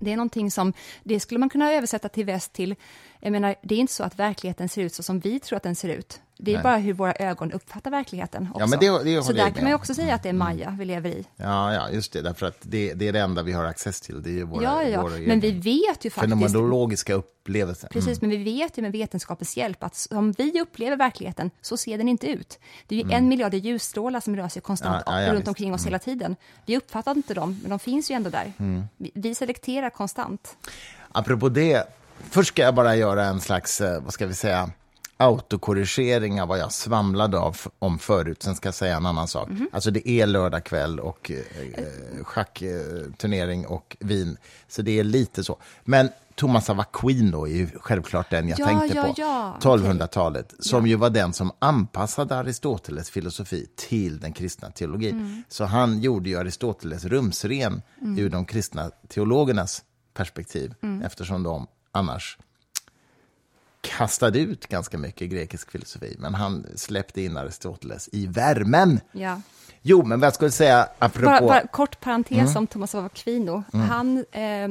S2: Det är någonting som, det skulle man kunna översätta till väst till, jag menar, det är inte så att verkligheten ser ut så som vi tror att den ser ut. Det är
S1: Nej.
S2: bara hur våra ögon uppfattar verkligheten också.
S1: men det- det
S2: så där
S1: med
S2: kan man ju
S1: om.
S2: också säga att det är Maya vi lever i.
S1: Ja, ja, just det. Därför att det, det är det enda vi har access till. Det är våra,
S2: ja, ja,
S1: våra
S2: men vi vet ju faktiskt,
S1: fenomenologiska upplevelser. Mm.
S2: precis, men vi vet ju med vetenskapens hjälp att som vi upplever verkligheten, så ser den inte ut. Det är ju en miljard ljusstrålar som rör sig konstant
S1: Mm. Ja, ja, ja,
S2: runt.
S1: Mm.
S2: omkring oss hela tiden. Vi uppfattar inte dem, men de finns ju ändå där.
S1: Mm.
S2: Vi, vi selekterar konstant.
S1: Apropå det, först ska jag bara göra en slags, eh, vad ska vi säga, autokorrigering av vad jag svamlade av, om förut. Sen ska jag säga en annan sak.
S2: Mhm.
S1: Alltså det är lördag kväll och eh, eh, schackturnering och vin. Så det är lite så. Men Thomas av Aquino är ju självklart den jag
S2: Ja,
S1: tänkte
S2: ja,
S1: på.
S2: ja,
S1: 1200-talet. Som ju var den som anpassade Aristoteles filosofi till den kristna teologin.
S2: Mm.
S1: Så han gjorde ju Aristoteles rumsren ur de kristna teologernas perspektiv.
S2: Mm.
S1: Eftersom de annars kastade ut ganska mycket grekisk filosofi. Men han släppte in Aristoteles i värmen.
S2: Ja.
S1: Jo, men vad jag skulle säga apropå...
S2: Bara, bara kort parentes
S1: Mm.
S2: om Thomas av Aquino. Han eh,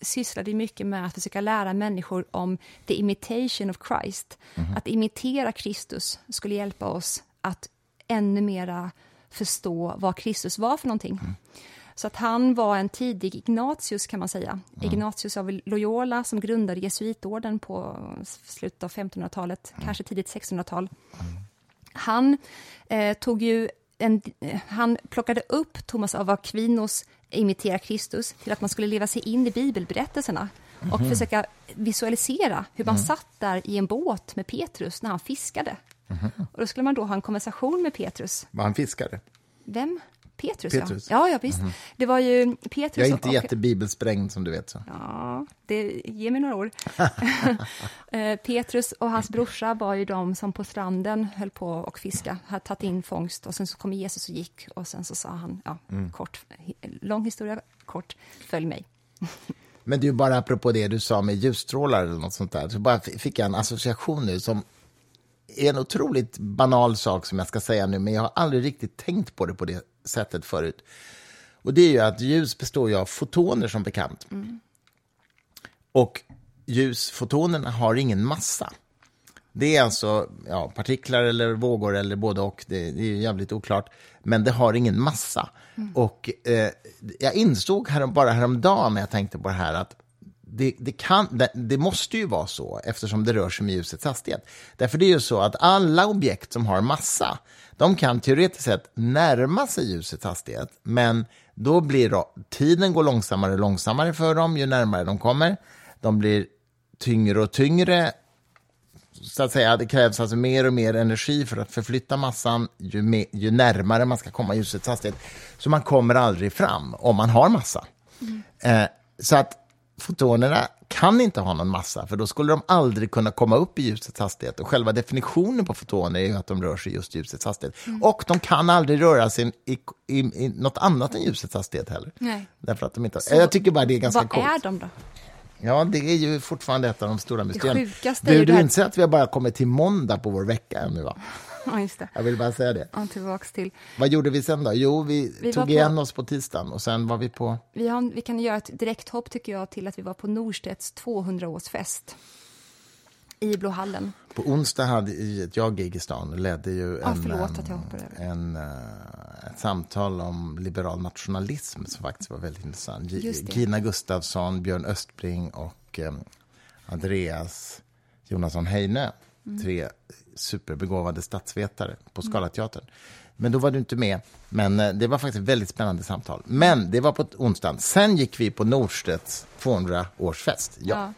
S2: sysslade mycket med att försöka lära människor om the imitation of Christ.
S1: Mhm.
S2: Att imitera Kristus skulle hjälpa oss att ännu mera förstå vad Kristus var för någonting.
S1: Mm.
S2: Så att han var en tidig Ignatius kan man säga.
S1: Mm.
S2: Ignatius av Loyola som grundade jesuitorden på slutet av 1500-talet,
S1: Mm.
S2: kanske tidigt 1600-tal. Han eh, tog ju en, eh, han plockade upp Thomas av Aquinos Imitera Kristus till att man skulle leva sig in i bibelberättelserna och
S1: Mhm.
S2: försöka visualisera hur
S1: Mm.
S2: man satt där i en båt med Petrus när han fiskade.
S1: Mhm.
S2: Och då skulle man då ha en konversation med Petrus.
S1: Var han fiskare?
S2: Vem? Petrus,
S1: Petrus.
S2: ja. Ja, ja, visst. Det var ju Petrus
S1: Jag är inte
S2: och,
S1: jättebibelsprängd som du vet. Så.
S2: Ja, det ger mig några år. Eh, Petrus och hans brorsa var ju de som på stranden höll på och fiska, hade tagit in fångst och sen så kom Jesus och gick och sen så sa han, ja, kort, lång historia, kort, följ mig.
S1: Men du, bara apropå det du sa med ljusstrålar eller något sånt där, så bara fick jag en association nu som är en otroligt banal sak som jag ska säga nu, men jag har aldrig riktigt tänkt på det på det sättet förut. Och det är ju att ljus består ju av fotoner som bekant. Och ljusfotonerna har ingen massa. Det är alltså ja, partiklar eller vågor eller både och. Det, det är jävligt oklart. Men det har ingen massa. Och eh, jag insåg härom, bara häromdagen när jag tänkte på det här att det, det, kan, det, det, måste ju vara så eftersom det rör sig med ljusets hastighet. Därför det är ju så att alla objekt som har massa, de kan teoretiskt sett närma sig ljusets hastighet, men då blir då, tiden går långsammare och långsammare för dem ju närmare de kommer. De blir tyngre och tyngre så att säga, det krävs alltså mer och mer energi för att förflytta massan ju, mer, ju närmare man ska komma ljusets hastighet. Så man kommer aldrig fram om man har massa. Mm. Eh, så att fotonerna kan inte ha någon massa, för då skulle de aldrig kunna komma upp i ljusets hastighet. Och själva definitionen på fotoner är ju att de rör sig just ljusets hastighet. Mm. Och de kan aldrig röra sig i, i, i, något annat än ljusets hastighet heller.
S2: Nej.
S1: Därför att de inte, Så jag tycker bara det är ganska
S2: vad
S1: coolt.
S2: Vad är de då?
S1: Ja, det är ju fortfarande ett av de stora mysterierna.
S2: Det sjukaste
S1: du,
S2: är ju
S1: du
S2: det här-
S1: inser att vi har bara kommit till måndag på vår vecka nu, va?
S2: Ja, just det.
S1: Jag vill bara säga det.
S2: Ja, tillbaks till.
S1: Vad gjorde vi sen då? Jo, vi,
S2: Vi
S1: tog
S2: på-
S1: igen oss på tisdagen och sen var vi på...
S2: Vi, har, vi kan göra ett direkthopp tycker jag till att vi var på Norstedts 200-årsfest i Blåhallen.
S1: På onsdag hade i jag gig i stan ledde ju
S2: Ja,
S1: en,
S2: över.
S1: en, eh, ett samtal om liberal nationalism som faktiskt var väldigt intressant. Gina Gustafsson, Björn Östbring och em, Andreas Jonasson Heine.
S2: Mm.
S1: Tre superbegåvade statsvetare på Scalateatern. Men då var du inte med. Men eh, det var faktiskt ett väldigt spännande samtal. Men det var på onsdagen. Sen gick vi på Norstedts 200-årsfest. Ja.
S2: Ja.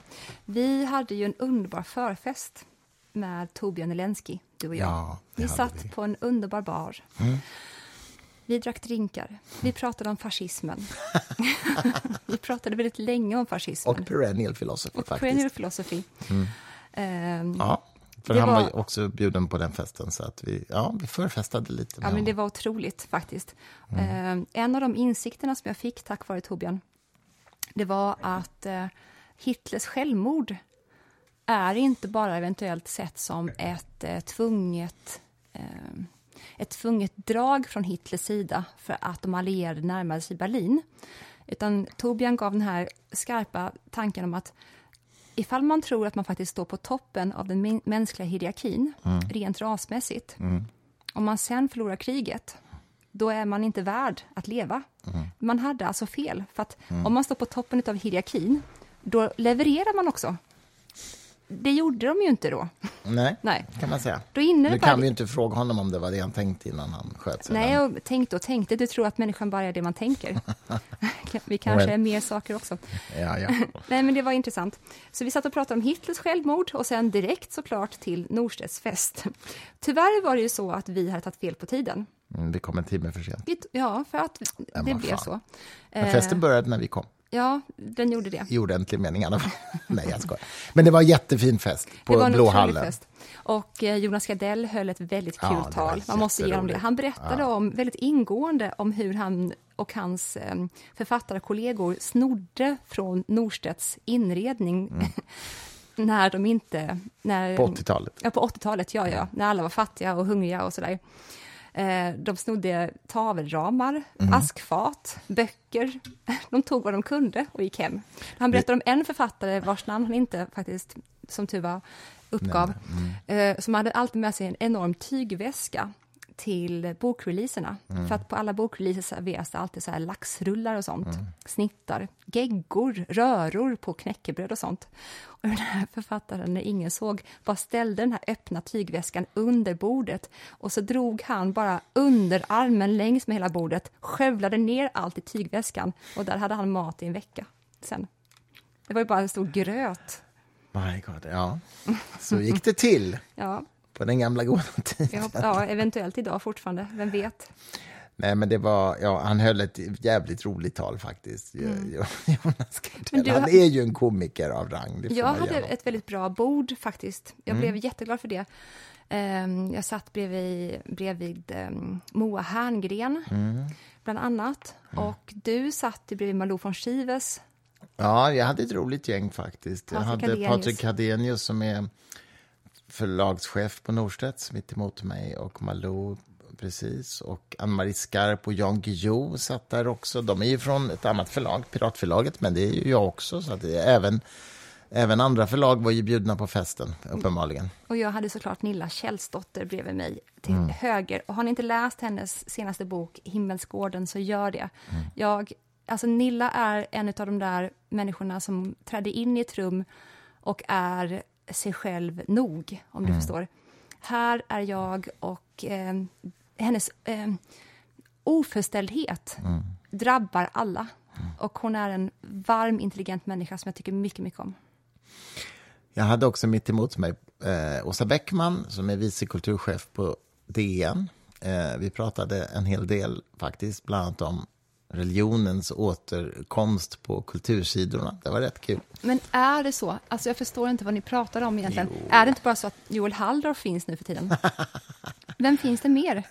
S2: Vi hade ju en underbar förfest med Torbjörn Elensky, du och jag.
S1: Ja,
S2: vi satt
S1: vi. Mm.
S2: på en underbar bar. Vi drack drinkar. Vi pratade om fascismen. vi pratade väldigt länge om fascismen.
S1: Och perennial philosophy
S2: Och
S1: faktiskt.
S2: perennial philosophy. Ehm,
S1: Ja, för
S2: Det
S1: han var
S2: var-
S1: också bjuden på den festen, så att vi, ja, vi förfestade lite.
S2: Ja, men det var otroligt faktiskt.
S1: Mm.
S2: Eh, en av de insikterna som jag fick tack vare Torbjörn, det var att eh, Hitlers självmord är inte bara eventuellt sett som ett eh, tvunget eh, ett tvunget drag från Hitlers sida för att de allierade närmade sig Berlin. Utan Torbjörn gav den här skarpa tanken om att ifall man tror att man faktiskt står på toppen av den mänskliga hierarkin, rent rasmässigt, om man sen förlorar kriget, då är man inte värd att leva. Man hade alltså fel, för att om man står på toppen av hierarkin, då levererar man också. Det gjorde de ju inte då.
S1: Nej,
S2: Nej.
S1: kan man säga.
S2: Då innebär
S1: Nu kan vi ju inte fråga honom om det var det han tänkte innan han sköt sig.
S2: Nej, jag tänkte och tänkte. Du tror att människan bara är det man tänker. vi kanske
S1: Well.
S2: är mer saker också.
S1: Ja, ja.
S2: Nej, men det var intressant. Så vi satt och pratade om Hitlers självmord och sen direkt såklart till Norstedts fest. Tyvärr var det ju så att vi hade tagit fel på tiden.
S1: Mm, vi kom en timme för sent.
S2: Ja, för att det blev så.
S1: Men
S2: Eh,
S1: festen började när vi kom.
S2: Ja, den gjorde det.
S1: I ordentlig mening i alla fall. Nej, jag skojar. Men det var en jättefin fest på
S2: det var en
S1: Blå
S2: otrolig
S1: hallen.
S2: fest. Och eh, Jonas Gardell höll ett väldigt
S1: Ja,
S2: kul
S1: var
S2: tal. Man måste ge det. Han berättade om, väldigt ingående om hur han och hans eh, författarkollegor snodde från Norstedts inredning när de inte... När,
S1: Mm. På 80-talet.
S2: Ja, på 80-talet, ja, ja. När alla var fattiga och hungriga och sådär. Eh, de snodde tavelramar,
S1: Mm.
S2: askfat, böcker. De tog vad de kunde och gick hem. Han berättade om en författare vars namn han inte faktiskt, som tur var, uppgav.
S1: Mm.
S2: Eh, som hade alltid med sig en enorm tygväska till bokreleaserna.
S1: Mm.
S2: För att på alla bokreleaser serveras det alltid så här laxrullar och sånt.
S1: Mm.
S2: Snittar, geggor, röror på knäckebröd och sånt. Och den här författaren, när ingen såg, bara ställde den här öppna tygväskan under bordet och så drog han bara under armen längs med hela bordet, skövlade ner allt i tygväskan och där hade han mat i en vecka sen. Det var ju bara en stor gröt.
S1: My God, ja. Så gick det till
S2: Ja,
S1: på den gamla goda tiden.
S2: hoppas, ja eventuellt idag fortfarande, vem vet?
S1: Nej, men det var, ja, han höll ett jävligt roligt tal faktiskt. Jonas
S2: Mm. Men
S1: Gardell.
S2: du
S1: Han är ju en komiker av rang.
S2: Jag hade
S1: honom.
S2: ett väldigt bra bord faktiskt. Jag blev jätteglad för det. Ehm, Jag satt bredvid, bredvid ehm, Moa Herngren, bland annat. Och du satt bredvid Malou von Schives.
S1: Ja, jag hade ett roligt gäng faktiskt. Jag
S2: Patrik
S1: hade. Patrik Hadenius som är förlagschef på Norstedts mitt emot mig och Malou precis. Och Ann-Marie Skarp och Jan Guillou satt där också. De är ju från ett annat förlag, Piratförlaget, men det är ju jag också. Så att det är även, även andra förlag var ju bjudna på festen, uppenbarligen.
S2: Och jag hade såklart Nilla Källsdotter bredvid mig till mm. höger. Och har ni inte läst hennes senaste bok Himmelsgården så gör det. Mm. Jag, alltså Nilla är en av de där människorna som trädde in i ett rum och är sig själv nog, om du mm. förstår. Här är jag och eh, hennes eh, oförställdhet mm. drabbar alla. Mm. Och hon är en varm, intelligent människa som jag tycker mycket, mycket om.
S1: Jag hade också mitt emot mig eh, Åsa Bäckman som är vice kulturchef på DN. Eh, vi pratade en hel del faktiskt, bland annat om religionens återkomst på kultursidorna. Det var rätt kul.
S2: Men är det så? Alltså jag förstår inte vad ni pratar om egentligen. Jo. Är det inte bara så att Joel Halldorf finns nu för tiden? Vem finns det mer?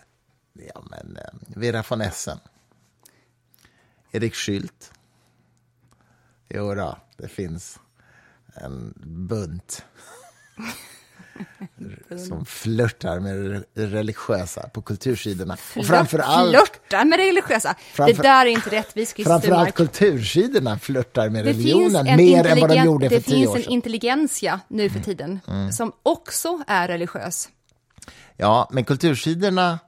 S1: Ja, men eh, Vera von Essen. Erik Schüldt. Jo då, det finns en bunt som flörtar med det religiösa på kultursidorna.
S2: Flört, och framför allt, flörtar med det religiösa? Framför, det där är inte rättvist,
S1: Framförallt kultursidorna flörtar med det religionen mer än vad de gjorde för tio år sedan.
S2: Det finns en intelligentsia nu för tiden mm. Mm. som också är religiös.
S1: Ja, men kultursidorna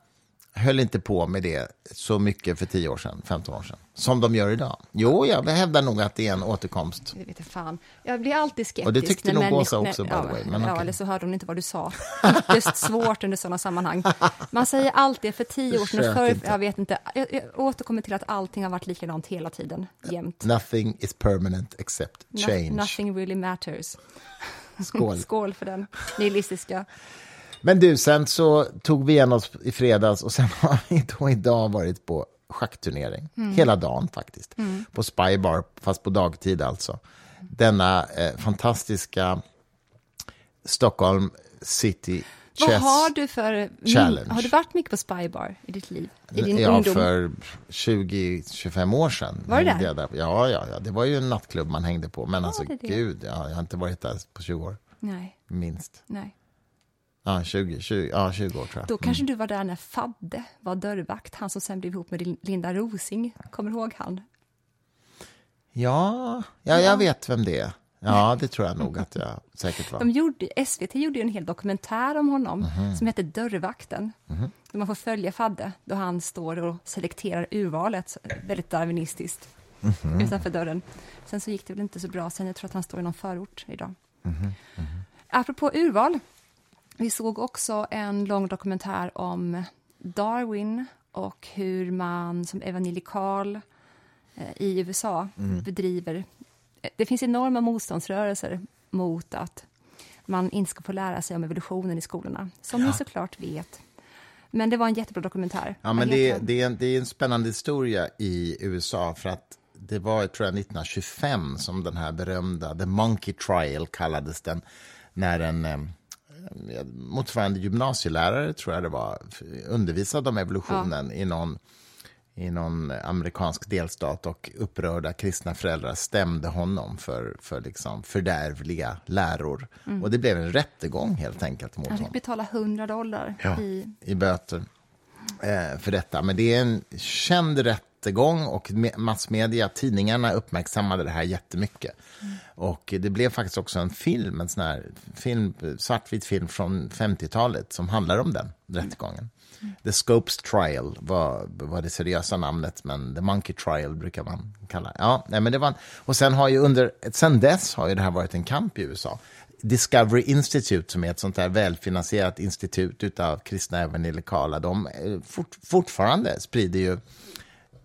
S1: höll inte på med det så mycket för 10 år sedan, 15 år sedan, som de gör idag. Jo, jag hävdar nog att det är en återkomst.
S2: Det vet fan. Jag blir alltid skeptisk.
S1: Och det tyckte nog Åsa också, by the way.
S2: Men ja, okay. eller så hörde hon inte vad du sa. Ytterst svårt under sådana sammanhang. Man säger alltid för 10 år sedan, för, jag vet inte, jag, jag återkommer till att allting har varit likadant hela tiden, jämt.
S1: Nothing is permanent except change. No,
S2: nothing really matters.
S1: Skål.
S2: Skål för den nihilistiska
S1: men du, sen så tog vi igen oss i fredags och sen har vi då idag varit på schackturnering. Mm. Hela dagen faktiskt. Mm. På Spybar, fast på dagtid alltså. Denna eh, fantastiska Stockholm City Chess
S2: Vad har du för...
S1: Challenge.
S2: Har du varit mycket på Spybar i ditt liv? I din
S1: ja,
S2: ungdom?
S1: för 20-25 år sedan.
S2: Var det där?
S1: där? Ja, ja, ja, det var ju en nattklubb man hängde på. Men ja, alltså, gud, ja, jag har inte varit där på 20 år.
S2: Nej.
S1: Minst.
S2: Nej.
S1: Ja, 20, 20, ja, 20 år tror jag.
S2: Då kanske mm. du var där när Fadde var dörrvakt, han som sen blev ihop med Linda Rosing. Kommer du ihåg han?
S1: Ja, ja, jag vet vem det är. Ja, det tror jag nog att jag säkert var.
S2: De gjorde, SVT gjorde en hel dokumentär om honom mm. som heter Dörrvakten. Mm. Där man får följa Fadde då han står och selekterar urvalet, väldigt darwinistiskt, mm. utanför dörren. Sen så gick det väl inte så bra sen, jag tror att han står i någon förort idag. Mm. Apropå urval, vi såg också en lång dokumentär om Darwin och hur man som evangelikal eh, i USA mm. bedriver... Eh, det finns enorma motståndsrörelser mot att man inte ska få lära sig om evolutionen i skolorna, som ja. ni såklart vet. Men det var en jättebra dokumentär.
S1: Ja, men det, det, är en, det är en spännande historia i USA, för att det var tror jag, 1925 som den här berömda The Monkey Trial kallades den, när en motsvarande gymnasielärare, tror jag det var, undervisade om evolutionen ja. i, någon, i någon amerikansk delstat och upprörda kristna föräldrar stämde honom för, för liksom fördärvliga läror. Mm. Och det blev en rättegång helt enkelt mot honom.
S2: Han fick betala 100 dollar
S1: ja, i... i böter eh, för detta. Men det är en känd rätt rättegång och massmedia, tidningarna uppmärksammade det här jättemycket. Mm. Och det blev faktiskt också en film, en sån här film, svartvit film från 50-talet som handlar om den rättegången. Mm. The Scopes Trial var, var det seriösa namnet, men The Monkey Trial brukar man kalla ja, nej, men det. Var, och sen, har ju under, sen dess har ju det här varit en kamp i USA. Discovery Institute, som är ett sånt där välfinansierat institut av kristna evangelikala, de eh, fort, fortfarande sprider ju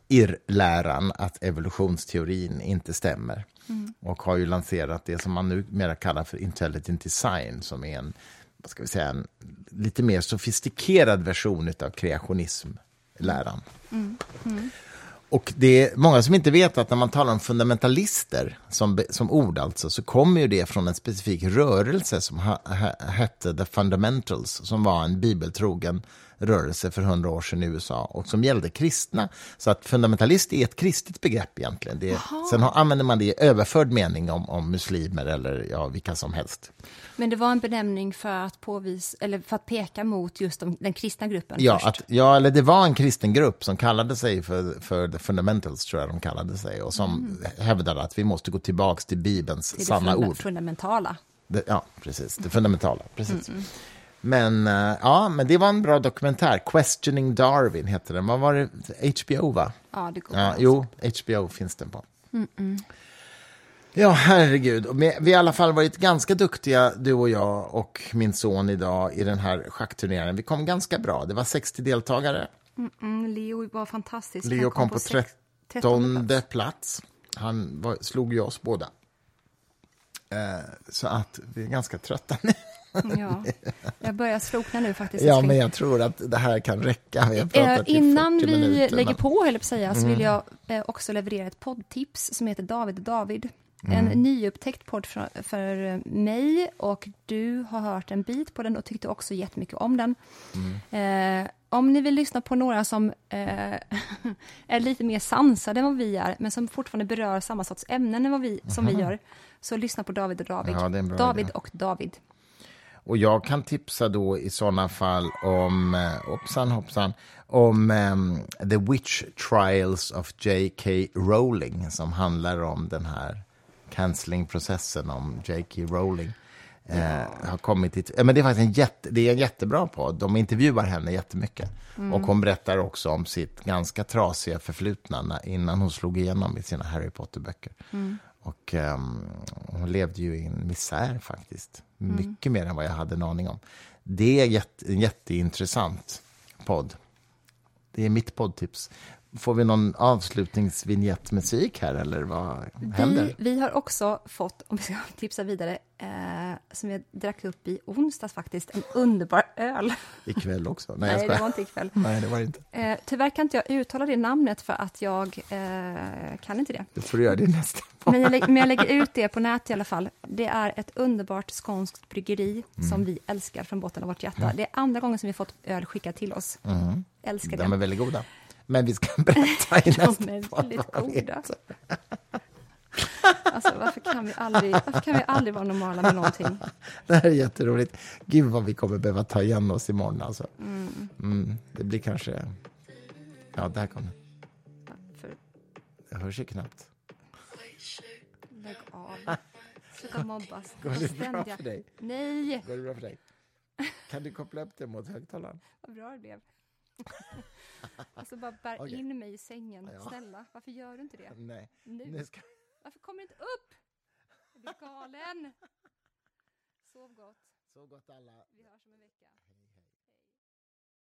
S1: irrläran att evolutionsteorin inte stämmer. Mm. Och har ju lanserat det som man numera kallar för intelligent design, som är en, vad ska vi säga, en lite mer sofistikerad version av kreationismläran. Mm. Mm. Och det är många som inte vet att när man talar om fundamentalister som, som ord, alltså, så kommer ju det från en specifik rörelse som ha, ha, hette The Fundamentals, som var en bibeltrogen rörelse för hundra år sedan i USA och som gällde kristna. Så att fundamentalist är ett kristet begrepp egentligen. Det, sen har, använder man det i överförd mening om, om muslimer eller ja, vilka som helst.
S2: Men det var en benämning för att, påvis, eller för att peka mot just de, den kristna gruppen
S1: Ja, att, ja, eller det var en kristen grupp som kallade sig för, för the fundamentals, tror jag de kallade sig, och som hävdade att vi måste gå tillbaka till Bibelns
S2: Mm. är
S1: sanna
S2: det funda,
S1: ord.
S2: fundamentala.
S1: Det, ja, precis. Det fundamentala. Precis. Men, eh, ja, men det var en bra dokumentär. Questioning Darwin hette den. Vad var det? HBO, va?
S2: Ja, det går
S1: Ja, jo, HBO finns den på. Ja, herregud. Vi har i alla fall varit ganska duktiga, du och jag och min son idag, i den här szackturneringen. Vi kom ganska bra. Det var 60 deltagare.
S2: Mm, Leo var fantastisk.
S1: Leo
S2: Han
S1: kom på
S2: sex-
S1: 13
S2: plats.
S1: plats. Han var, slog ju oss båda. Eh, så att vi är ganska trötta nu.
S2: Ja, jag börjar slokna nu faktiskt.
S1: Ja, men jag tror att det här kan räcka. Vi har
S2: Eh, innan
S1: 40
S2: vi
S1: minuter,
S2: lägger
S1: men-
S2: på, höll på säga, så
S1: Mm.
S2: vill jag eh, också leverera ett poddtips som heter David och David.
S1: Mm.
S2: En nyupptäckt podd för, för eh, mig och du har hört en bit på den och tyckte också jättemycket om den.
S1: Mm.
S2: Eh, om ni vill lyssna på några som eh, är lite mer sansade än vad vi är, men som fortfarande berör samma sorts ämnen än vad vi, som vi gör, så lyssna på David och David.
S1: Ja,
S2: David
S1: idé.
S2: och David.
S1: Och jag kan tipsa då i sådana fall om, eh, hoppsan hoppsan, om ehm, The Witch Trials of J.K. Rowling som handlar om den här cancelling-processen om J.K. Rowling. Eh, har kommit. Eh, men det är faktiskt en, jätte, det är en jättebra podd. De intervjuar henne jättemycket. Och hon berättar också om sitt ganska trasiga förflutna innan hon slog igenom i sina Harry Potter-böcker. Och ehm, hon levde ju i en misär faktiskt. Mycket mer än vad jag hade en aning om. Det är jätte, en jätteintressant podd. Det är mitt poddtips. Får vi någon avslutningsvinjettmusik här eller vad händer?
S2: Vi, vi har också fått, om vi ska tipsa vidare, eh, som jag drack upp i onsdags faktiskt, en underbar öl.
S1: Ikväll också? Nej,
S2: Nej, det var inte ikväll.
S1: Nej, det var inte.
S2: Eh, tyvärr kan inte jag uttala det namnet för att jag eh, kan inte det.
S1: Det får du göra det nästa
S2: Men jag, lä- men jag lägger ut det på nät i alla fall. Det är ett underbart skånskt bryggeri
S1: Mm.
S2: som vi älskar från botten av vårt hjärta. Det är andra gången som vi fått öl skickad till oss. Älskar
S1: De är
S2: det.
S1: väldigt goda. Men vi ska berätta i
S2: De
S1: nästa
S2: är
S1: podd
S2: väldigt goda. Alltså, varför kan vi aldrig, varför kan vi aldrig vara normala med någonting?
S1: Det här är jätteroligt. Gud vad vi kommer behöva ta igen oss imorgon alltså. Mm, det blir kanske... Ja, där kom det.
S2: För,
S1: Jag hörs ju knappt.
S2: lägg av. Sluta mobbas.
S1: Går det bra för dig?
S2: Nej,
S1: Går det bra för dig? Kan du koppla upp det mot högtalaren?
S2: vad bra det blev. Alltså bara bär
S1: Okej.
S2: in mig i sängen.
S1: Ja.
S2: Snälla, varför gör du inte det?
S1: Nej.
S2: Nu.
S1: Nu ska...
S2: Varför kommer du inte upp? Jag blir galen. Sov gott.
S1: Så gott alla.
S2: Vi hörs om en vecka.